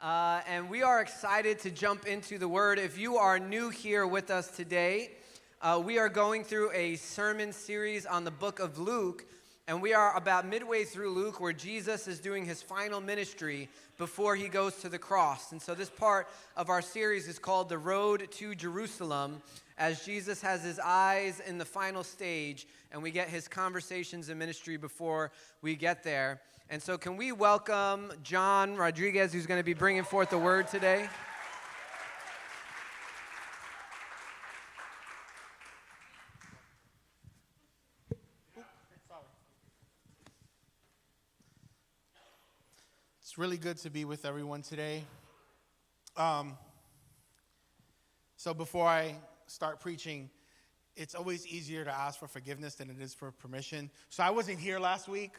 Uh, and we are excited to jump into the Word. If you are new here with us today, uh, we are going through a sermon series on the book of Luke. And we are about midway through Luke where Jesus is doing his final ministry before he goes to the cross. And so, this part of our series is called The Road to Jerusalem as Jesus has his eyes in the final stage and we get his conversations and ministry before we get there. And so, can we welcome John Rodriguez, who's going to be bringing forth the word today? It's really good to be with everyone today. Um, so, before I start preaching, it's always easier to ask for forgiveness than it is for permission. So, I wasn't here last week.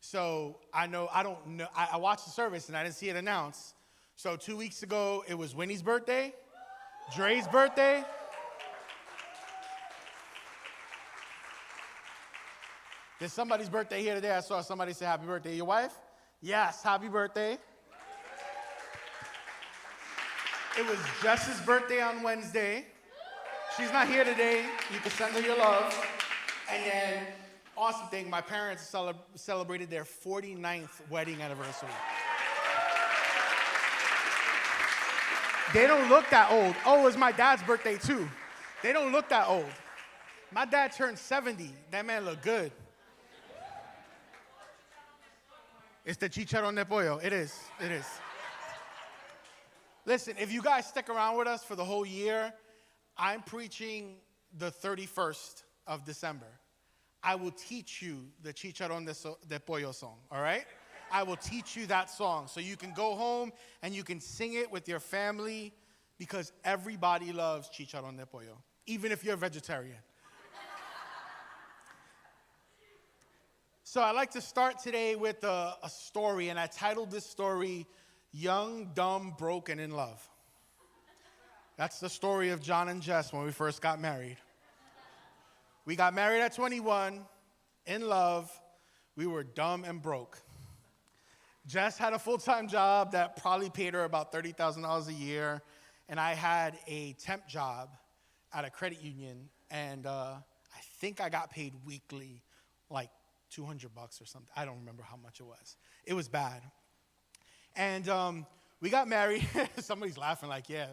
So I know, I don't know, I, I, watched the service and I didn't see it announced. So two weeks ago, it was Winnie's birthday, Dre's birthday. There's somebody's birthday here today. I saw somebody say happy birthday. Your wife? Yes, happy birthday. It was Jess's birthday on Wednesday. She's not here today. You can send her your love. And then awesome thing. My parents cele- celebrated their 49th wedding anniversary. They don't look that old. Oh, it's my dad's birthday too. They don't look that old. My dad turned 70. That man looked good. It's the chicharron de pollo. It is. It is. Listen, if you guys stick around with us for the whole year, I'm preaching the 31st of December. I will teach you the Chicharron de, so, de Pollo song, all right? I will teach you that song so you can go home and you can sing it with your family because everybody loves Chicharron de Pollo, even if you're a vegetarian. so I like to start today with a, a story, and I titled this story Young, Dumb, Broken in Love. That's the story of John and Jess when we first got married. We got married at 21, in love. We were dumb and broke. Jess had a full time job that probably paid her about $30,000 a year, and I had a temp job at a credit union, and uh, I think I got paid weekly, like 200 bucks or something. I don't remember how much it was. It was bad. And um, we got married. Somebody's laughing, like, yeah.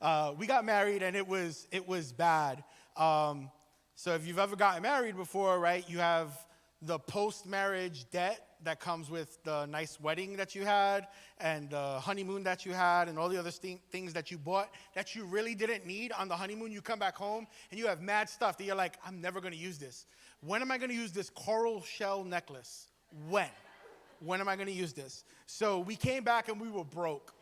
Uh, we got married, and it was it was bad. Um, so if you've ever gotten married before, right, you have the post-marriage debt that comes with the nice wedding that you had and the honeymoon that you had and all the other th- things that you bought that you really didn't need on the honeymoon. You come back home and you have mad stuff that you're like, I'm never to use this. When am I to use this coral shell necklace? When? When am I to use this? So we came back and we were broke,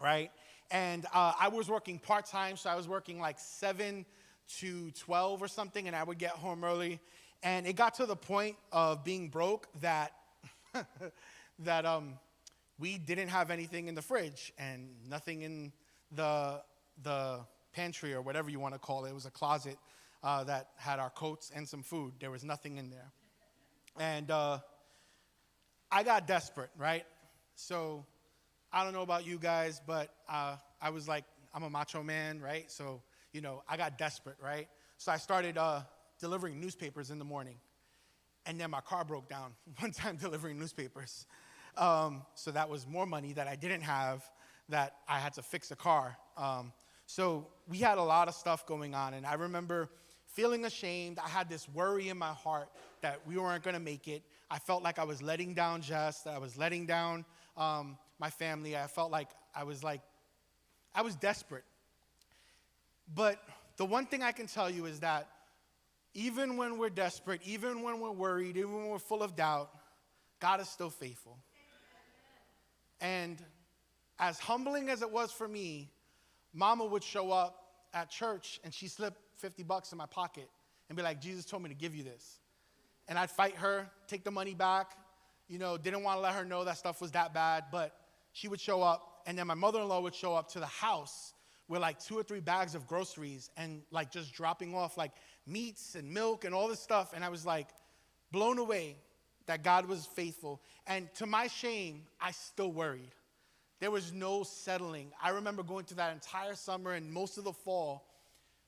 right? And uh, I was working part time, so I was working like seven to 12 or something, and I would get home early. And it got to the point of being broke that, that um, we didn't have anything in the fridge and nothing in the, the pantry or whatever you want to call it. It was a closet uh, that had our coats and some food. There was nothing in there. And uh, I got desperate, right? So I don't know about you guys, but uh, I was like, I'm a macho man, right? So you know, I got desperate, right? So I started uh, delivering newspapers in the morning. And then my car broke down one time delivering newspapers. Um, so that was more money that I didn't have that I had to fix a car. Um, so we had a lot of stuff going on. And I remember feeling ashamed. I had this worry in my heart that we weren't going to make it. I felt like I was letting down Jess, that I was letting down um, my family. I felt like I was like, I was desperate. But the one thing I can tell you is that even when we're desperate, even when we're worried, even when we're full of doubt, God is still faithful. And as humbling as it was for me, mama would show up at church and she slipped 50 bucks in my pocket and be like, Jesus told me to give you this. And I'd fight her, take the money back, you know, didn't want to let her know that stuff was that bad, but she would show up. And then my mother in law would show up to the house with like two or three bags of groceries and like just dropping off like meats and milk and all this stuff. And I was like blown away that God was faithful. And to my shame, I still worried There was no settling. I remember going through that entire summer and most of the fall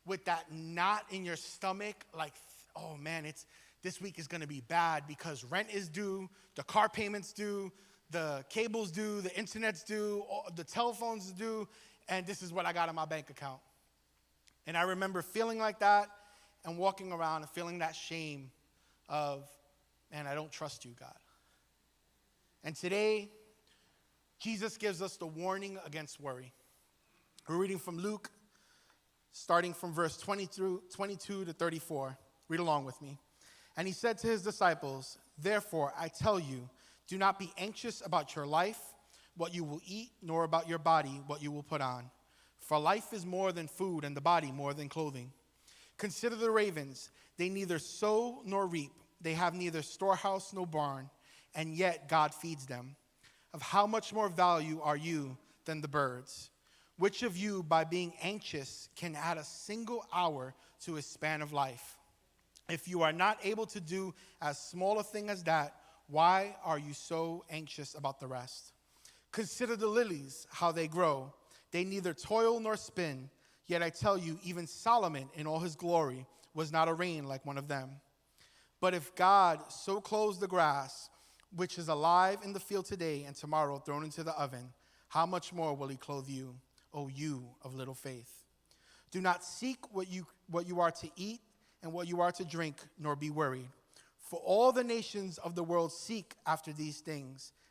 with that knot in your stomach, like, oh man, it's this week is gonna be bad because rent is due, the car payments due, the cables due, the internet's due, the telephones due, and this is what I got in my bank account. And I remember feeling like that and walking around and feeling that shame of, man, I don't trust you, God. And today, Jesus gives us the warning against worry. We're reading from Luke, starting from verse 20 through 22 to 34. Read along with me. And he said to his disciples, Therefore, I tell you, do not be anxious about your life, what you will eat, nor about your body, what you will put on. For life is more than food, and the body more than clothing. Consider the ravens. They neither sow nor reap, they have neither storehouse nor barn, and yet God feeds them. Of how much more value are you than the birds? Which of you, by being anxious, can add a single hour to his span of life? If you are not able to do as small a thing as that, why are you so anxious about the rest? Consider the lilies, how they grow. They neither toil nor spin. Yet I tell you, even Solomon in all his glory was not arrayed like one of them. But if God so clothes the grass, which is alive in the field today and tomorrow thrown into the oven, how much more will he clothe you, O you of little faith? Do not seek what you, what you are to eat and what you are to drink, nor be worried. For all the nations of the world seek after these things,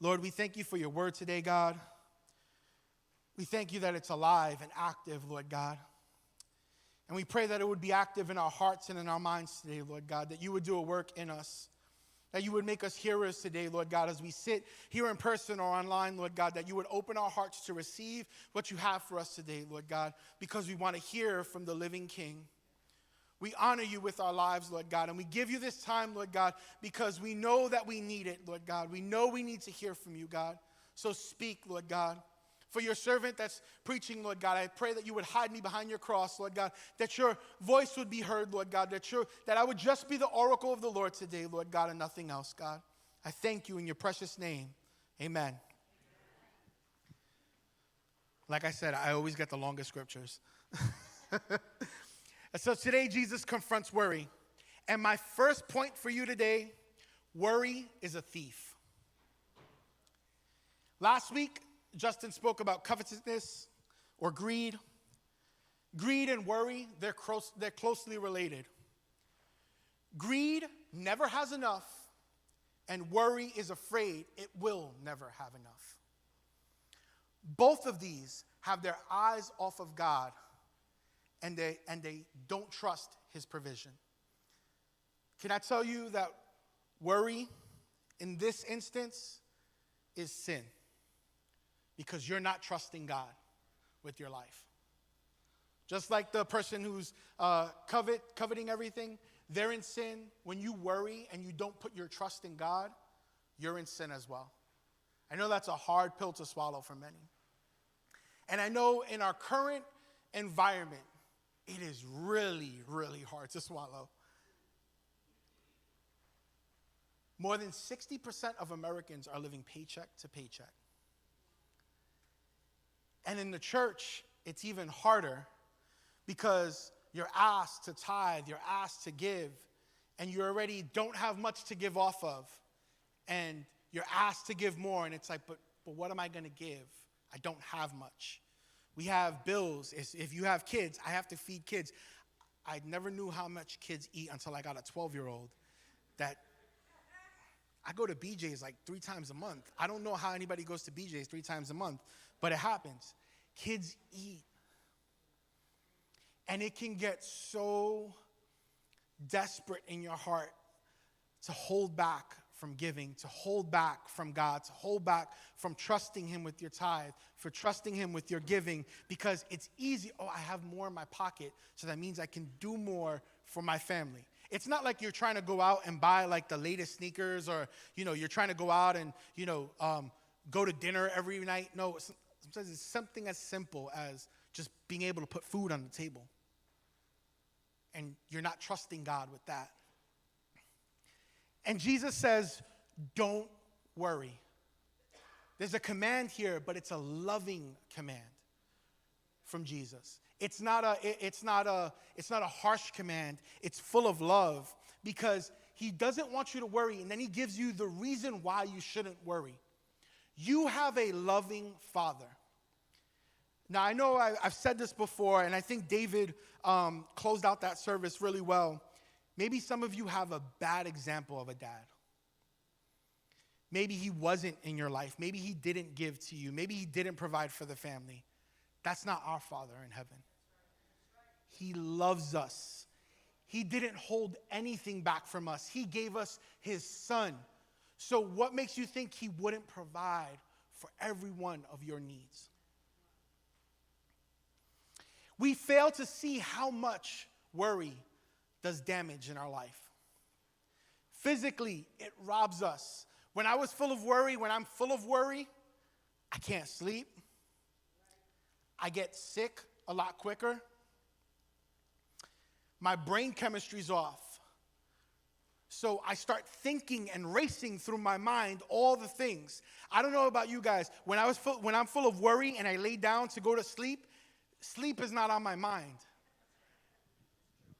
Lord, we thank you for your word today, God. We thank you that it's alive and active, Lord God. And we pray that it would be active in our hearts and in our minds today, Lord God, that you would do a work in us, that you would make us hearers today, Lord God, as we sit here in person or online, Lord God, that you would open our hearts to receive what you have for us today, Lord God, because we want to hear from the living King. We honor you with our lives, Lord God, and we give you this time, Lord God, because we know that we need it, Lord God. We know we need to hear from you, God. So speak, Lord God. For your servant that's preaching, Lord God, I pray that you would hide me behind your cross, Lord God, that your voice would be heard, Lord God, that, your, that I would just be the oracle of the Lord today, Lord God, and nothing else, God. I thank you in your precious name. Amen. Like I said, I always get the longest scriptures. And so today, Jesus confronts worry. And my first point for you today worry is a thief. Last week, Justin spoke about covetousness or greed. Greed and worry, they're, close, they're closely related. Greed never has enough, and worry is afraid it will never have enough. Both of these have their eyes off of God and they, and they don't trust his provision. Can I tell you that worry in this instance is sin? Because you're not trusting God with your life. Just like the person who's uh, covet, coveting everything, they're in sin. When you worry and you don't put your trust in God, you're in sin as well. I know that's a hard pill to swallow for many. And I know in our current environment, it is really, really hard to swallow. More than 60% of Americans are living paycheck to paycheck. And in the church, it's even harder because you're asked to tithe, you're asked to give, and you already don't have much to give off of. And you're asked to give more, and it's like, but, but what am I gonna give? I don't have much. We have bills. If you have kids, I have to feed kids. I never knew how much kids eat until I got a 12 year old that I go to BJ's like three times a month. I don't know how anybody goes to BJ's three times a month, but it happens. Kids eat. And it can get so desperate in your heart to hold back from giving, to hold back from God, to hold back from trusting Him with your tithe, for trusting Him with your giving, because it's easy. Oh, I have more in my pocket, so that means I can do more for my family. It's not like you're trying to go out and buy like the latest sneakers, or you know, you're trying to go out and you know, um, go to dinner every night. No, sometimes it's something as simple as just being able to put food on the table, and you're not trusting God with that. And Jesus says, Don't worry. There's a command here, but it's a loving command from Jesus. It's not a, it's not a, it's not a harsh command. It's full of love because he doesn't want you to worry, and then he gives you the reason why you shouldn't worry. You have a loving father. Now, I know I, have said this before, and I think David um, closed out that service really well. Maybe some of you have a bad example of a dad. Maybe he wasn't in your life. Maybe he didn't give to you. Maybe he didn't provide for the family. That's not our Father in heaven. He loves us. He didn't hold anything back from us. He gave us his son. So, what makes you think he wouldn't provide for every one of your needs? We fail to see how much worry does damage in our life. Physically, it robs us. When I was full of worry, when I'm full of worry, I can't sleep. I get sick a lot quicker. My brain chemistry's off. So I start thinking and racing through my mind all the things. I don't know about you guys. When I was full, when I'm full of worry and I lay down to go to sleep, sleep is not on my mind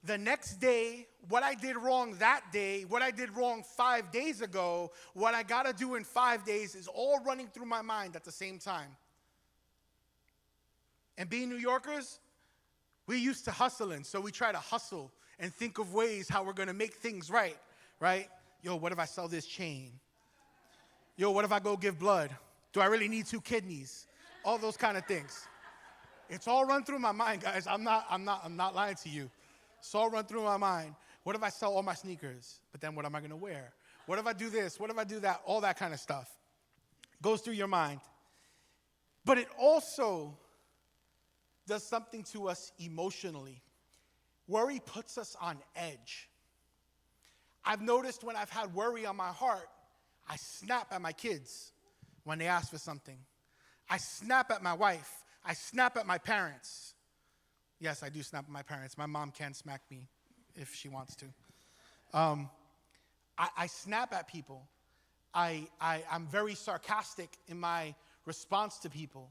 the next day, what I did wrong that day, what I did wrong five days ago, what I gotta do in five days is all running through my mind at the same time. And being New Yorkers, we used to hustling, so we try to hustle and think of ways how we're gonna make things right, right? Yo, what if I sell this chain? Yo, what if I go give blood? Do I really need two kidneys? All those kind of things. It's all run through my mind, guys. I'm not, I'm not, I'm not lying to you. So run through my mind. What if I sell all my sneakers? But then what am I going to wear? What if I do this? What if I do that? All that kind of stuff goes through your mind. But it also does something to us emotionally. Worry puts us on edge. I've noticed when I've had worry on my heart, I snap at my kids when they ask for something. I snap at my wife. I snap at my parents. Yes, I do snap at my parents. My mom can smack me if she wants to. Um, I, I, snap at people. I, I, I'm very sarcastic in my response to people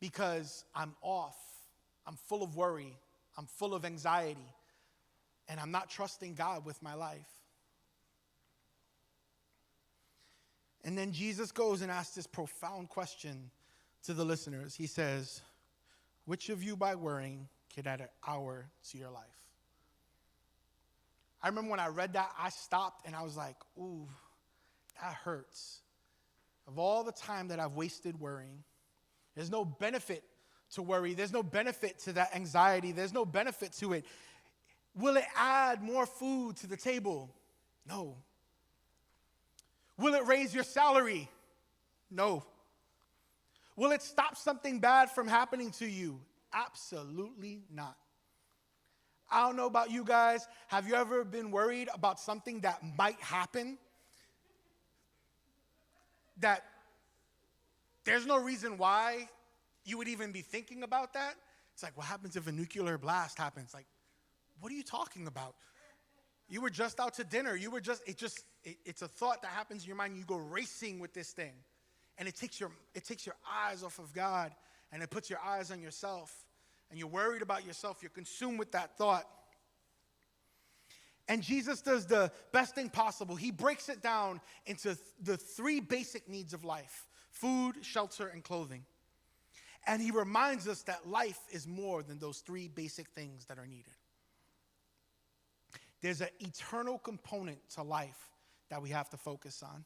because I'm off. I'm full of worry. I'm full of anxiety. And I'm not trusting God with my life. And then Jesus goes and asks this profound question to the listeners. He says, which of you, by worrying, can add an hour to your life? I remember when I read that, I stopped and I was like, ooh, that hurts. Of all the time that I've wasted worrying, there's no benefit to worry. There's no benefit to that anxiety. There's no benefit to it. Will it add more food to the table? No. Will it raise your salary? No. Will it stop something bad from happening to you? Absolutely not. I don't know about you guys. Have you ever been worried about something that might happen? That there's no reason why you would even be thinking about that? It's like, what happens if a nuclear blast happens? Like, what are you talking about? You were just out to dinner. You were just, it just, it, it's a thought that happens in your mind. You go racing with this thing and it takes your it takes your eyes off of God and it puts your eyes on yourself and you're worried about yourself you're consumed with that thought. And Jesus does the best thing possible. He breaks it down into the three basic needs of life food shelter and clothing. And he reminds us that life is more than those three basic things that are needed. There's an eternal component to life that we have to focus on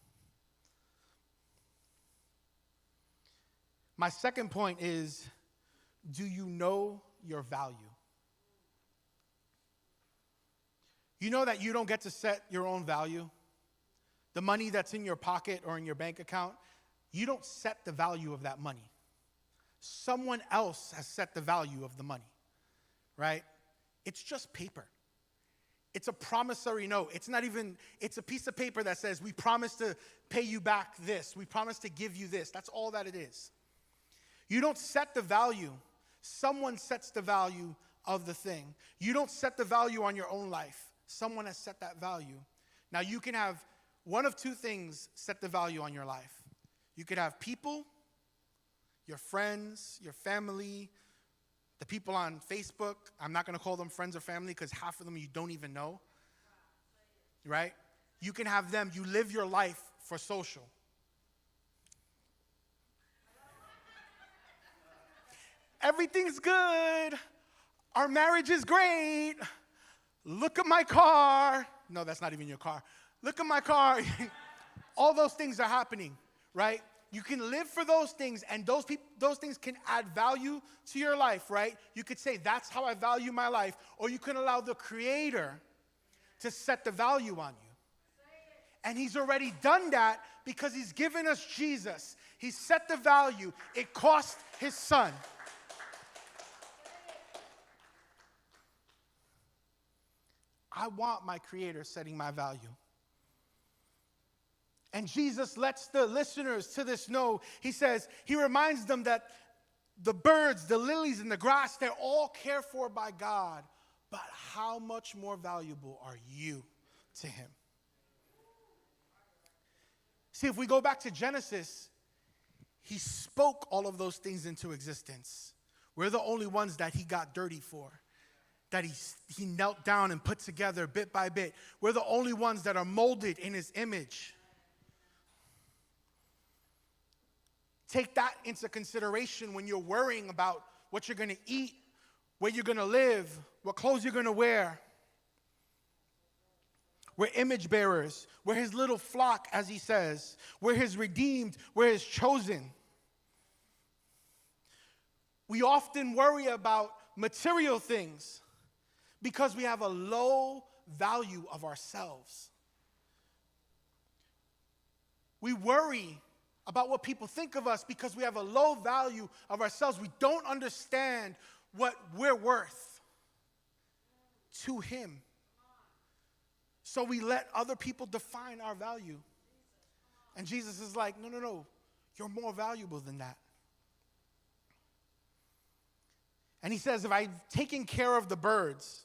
My second point is do you know your value? You know that you don't get to set your own value? the money that's in your pocket or in your bank account, you don't set the value of that money. Someone else has set the value of the money, right? It's just paper. It's a promissory note. It's not even, it's a piece of paper that says, we promise to pay you back this. We promise to give you this. That's all that it is. You don't set the value, someone sets the value of the thing. You don't set the value on your own life, someone has set that value. Now, you can have one of two things set the value on your life. You could have people, your friends, your family, the people on Facebook. I'm not going to call them friends or family because half of them you don't even know. Right? You can have them. You live your life for social. Everything's good. Our marriage is great. Look at my car. No, that's not even your car. Look at my car. All those things are happening, right? You can live for those things, and those, peop- those things can add value to your life, right? You could say, That's how I value my life. Or you can allow the Creator to set the value on you. And He's already done that because He's given us Jesus. He set the value, it cost His Son. I want my Creator setting my value. And Jesus lets the listeners to this know. He says, He reminds them that the birds, the lilies, and the grass, they're all cared for by God. But how much more valuable are you to Him? See, if we go back to Genesis, He spoke all of those things into existence. We're the only ones that He got dirty for that he, he knelt down and put together bit by bit. We're the only ones that are molded in his image. Take that into consideration when you're worrying about what you're going to eat, where you're going to live, what clothes you're going to wear. We're image bearers. We're his little flock, as he says. We're his redeemed. We're his chosen. We often worry about material things because we have a low value of ourselves. We worry about what people think of us because we have a low value of ourselves. We don't understand what we're worth to Him. So we let other people define our value. And Jesus is like, no, no, no, you're more valuable than that. And he says, if I've taken care of the birds,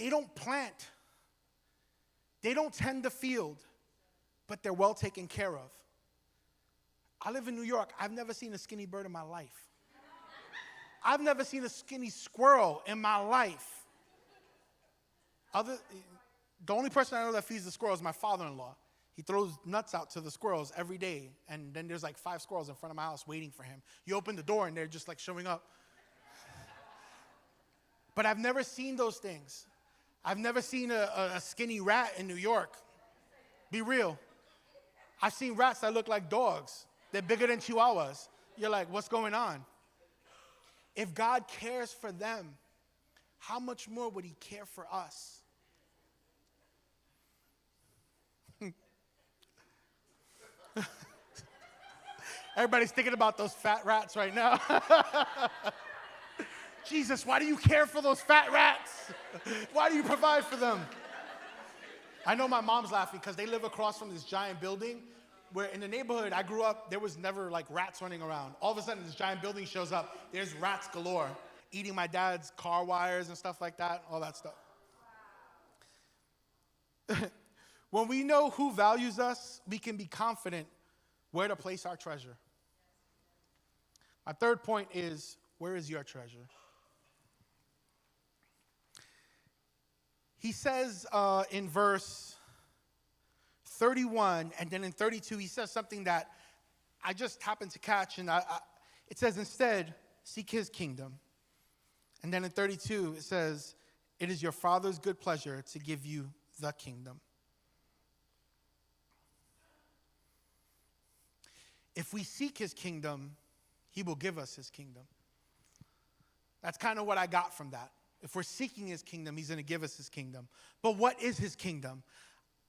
they don't plant, they don't tend the field, but they're well taken care of. I live in New York. I've never seen a skinny bird in my life. I've never seen a skinny squirrel in my life. Other, the only person I know that feeds the squirrels is my father in law. He throws nuts out to the squirrels every day, and then there's like five squirrels in front of my house waiting for him. You open the door, and they're just like showing up. but I've never seen those things. I've never seen a, a, skinny rat in New York. Be real. I've seen rats that look like dogs. They're bigger than chihuahuas. You're like, what's going on? If God cares for them, how much more would He care for us? Everybody's thinking about those fat rats right now. Jesus, why do you care for those fat rats? Why do you provide for them? I know my mom's laughing because they live across from this giant building where in the neighborhood I grew up, there was never like rats running around. All of a sudden, this giant building shows up. There's rats galore, eating my dad's car wires and stuff like that, all that stuff. when we know who values us, we can be confident where to place our treasure. My third point is where is your treasure? He says uh, in verse 31, and then in 32, he says something that I just happened to catch, and I, I, it says, instead, seek his kingdom. And then in 32, it says, It is your Father's good pleasure to give you the kingdom. If we seek his kingdom, he will give us his kingdom. That's kind of what I got from that. If we're seeking his kingdom, he's going to give us his kingdom. But what is his kingdom?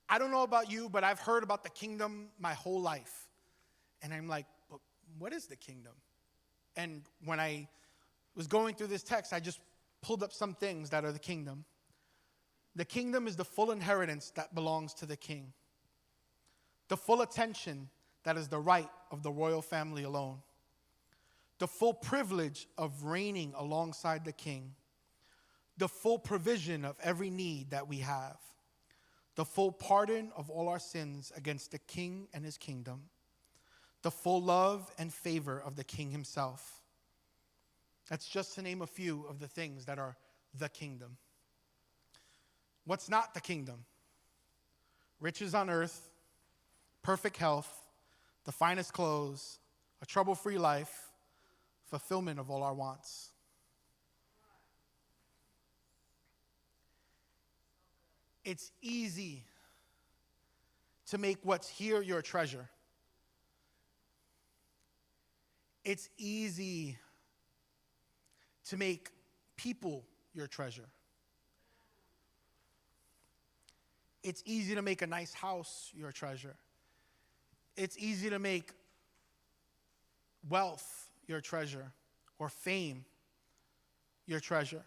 I don't know about you, but I've heard about the kingdom my whole life. And I'm like, but what is the kingdom? And when I was going through this text, I just pulled up some things that are the kingdom. The kingdom is the full inheritance that belongs to the king, the full attention that is the right of the royal family alone, the full privilege of reigning alongside the king, the full provision of every need that we have, the full pardon of all our sins against the king and his kingdom, the full love and favor of the king himself. That's just to name a few of the things that are the kingdom. What's not the kingdom? Riches on earth, perfect health, the finest clothes, a trouble free life, fulfillment of all our wants. It's easy to make what's here your treasure. It's easy to make people your treasure. It's easy to make a nice house your treasure. It's easy to make wealth your treasure or fame your treasure.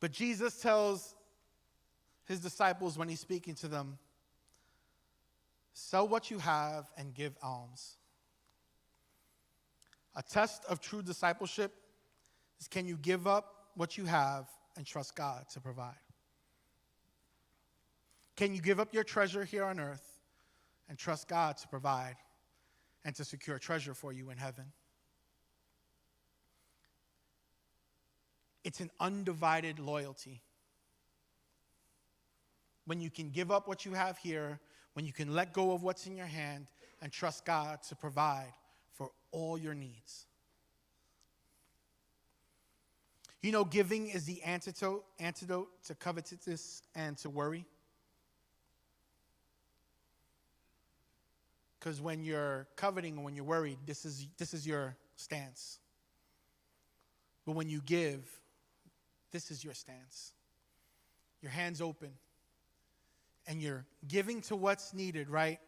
But Jesus tells his disciples when he's speaking to them sell what you have and give alms. A test of true discipleship is can you give up what you have and trust God to provide? Can you give up your treasure here on earth and trust God to provide and to secure treasure for you in heaven? It's an undivided loyalty. When you can give up what you have here, when you can let go of what's in your hand and trust God to provide for all your needs. You know, giving is the antidote, antidote to covetousness and to worry. Because when you're coveting and when you're worried, this is, this is your stance. But when you give, this is your stance. Your hands open and you're giving to what's needed, right?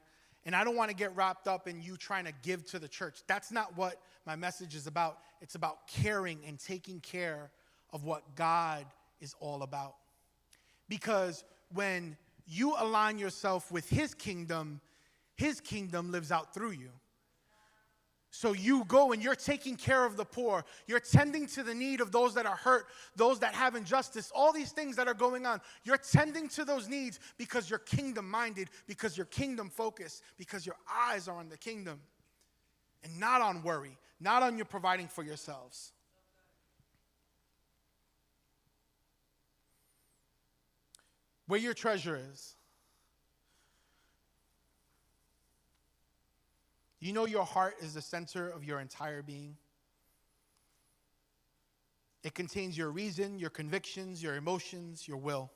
And I don't want to get wrapped up in you trying to give to the church. That's not what my message is about. It's about caring and taking care of what God is all about. Because when you align yourself with His kingdom, His kingdom lives out through you. So you go and you're taking care of the poor. You're tending to the need of those that are hurt, those that have injustice, all these things that are going on. You're tending to those needs because you're kingdom minded, because you're kingdom focused, because your eyes are on the kingdom and not on worry, not on your providing for yourselves. Where your treasure is. You know your heart is the center of your entire being. It contains your reason, your convictions, your emotions, your will.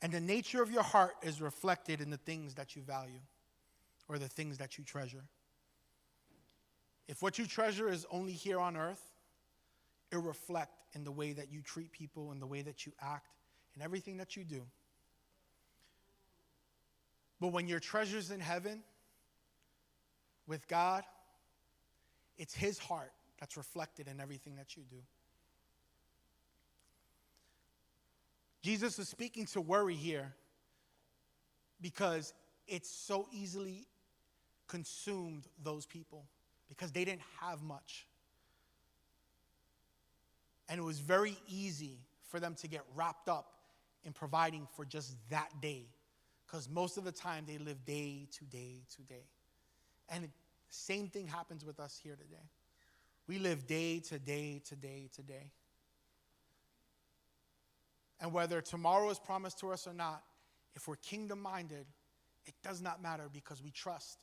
And the nature of your heart is reflected in the things that you value or the things that you treasure. If what you treasure is only here on earth, it will reflect in the way that you treat people, in the way that you act, in everything that you do. But when your treasure's in heaven with God, it's His heart that's reflected in everything that you do. Jesus is speaking to worry here because it's so easily consumed those people because they didn't have much. And it was very easy for them to get wrapped up in providing for just that day because most of the time they live day to day to day. And the same thing happens with us here today. We live day to day to day to day. And whether tomorrow is promised to us or not, if we're kingdom minded, it does not matter because we trust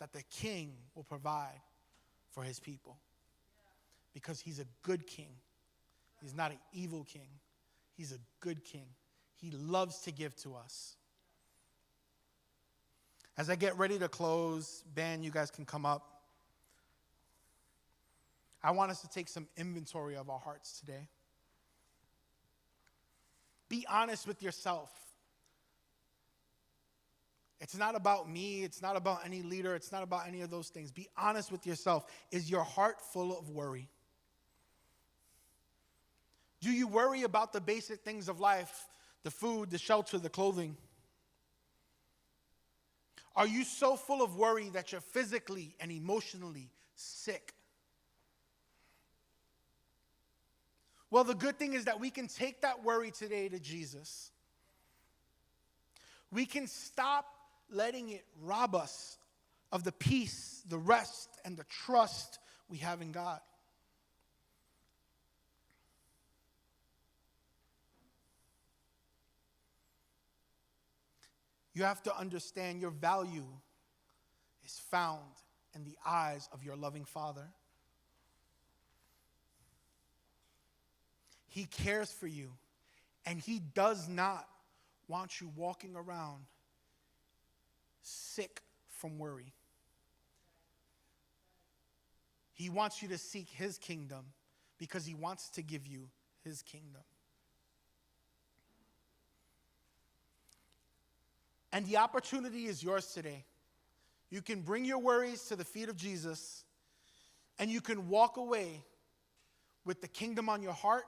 that the king will provide for his people. Because he's a good king. He's not an evil king. He's a good king. He loves to give to us. As I get ready to close, Ben, you guys can come up. I want us to take some inventory of our hearts today. Be honest with yourself. It's not about me. It's not about any leader. It's not about any of those things. Be honest with yourself. Is your heart full of worry? Do you worry about the basic things of life the food, the shelter, the clothing? Are you so full of worry that you're physically and emotionally sick? Well, the good thing is that we can take that worry today to Jesus. We can stop letting it rob us of the peace, the rest, and the trust we have in God. You have to understand your value is found in the eyes of your loving Father. He cares for you, and He does not want you walking around sick from worry. He wants you to seek His kingdom because He wants to give you His kingdom. And the opportunity is yours today. You can bring your worries to the feet of Jesus, and you can walk away with the kingdom on your heart,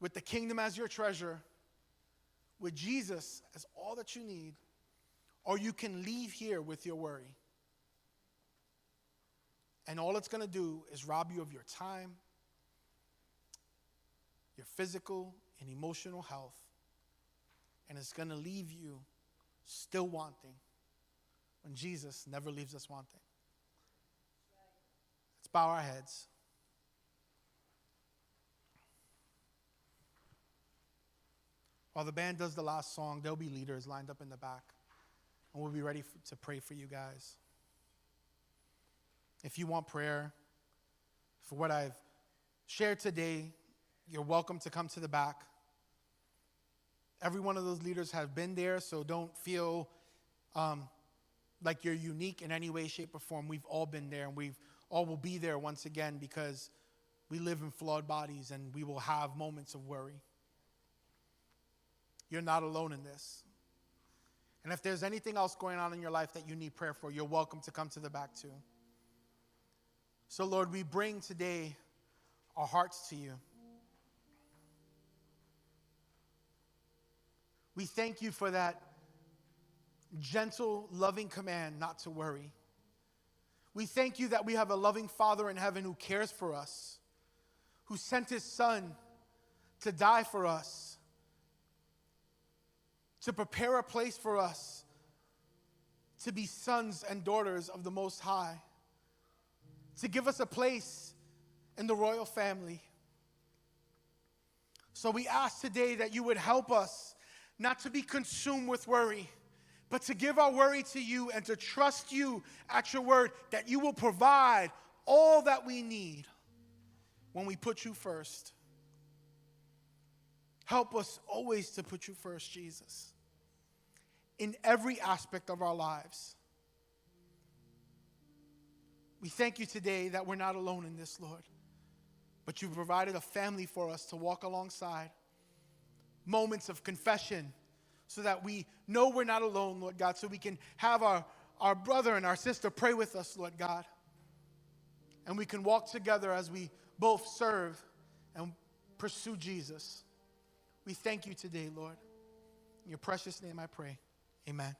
with the kingdom as your treasure, with Jesus as all that you need, or you can leave here with your worry. And all it's going to do is rob you of your time, your physical and emotional health, and it's going to leave you still wanting when Jesus never leaves us wanting. Let's bow our heads. While the band does the last song, there'll be leaders lined up in the back, and we'll be ready to pray for you guys. If you want prayer for what I've shared today, you're welcome to come to the back. Every one of those leaders have been there, so don't feel um, like you're unique in any way, shape, or form. We've all been there, and we've all will be there once again because we live in flawed bodies and we will have moments of worry. You're not alone in this. And if there's anything else going on in your life that you need prayer for, you're welcome to come to the back too. So, Lord, we bring today our hearts to you. We thank you for that gentle, loving command not to worry. We thank you that we have a loving Father in heaven who cares for us, who sent his Son to die for us, to prepare a place for us to be sons and daughters of the Most High, to give us a place in the royal family. So we ask today that you would help us not to be consumed with worry, but to give our worry to you and to trust you at your word that you will provide all that we need when we put you first. Help us always to put you first, Jesus, in every aspect of our lives. We thank you today that we're not alone in this, Lord, but you've provided a family for us to walk alongside moments of confession so that we know we're not alone, Lord God, so we can have our, our brother and our sister pray with us, Lord God. And we can walk together as we both serve and pursue Jesus. We thank you today, Lord. In your precious name I pray. Amen.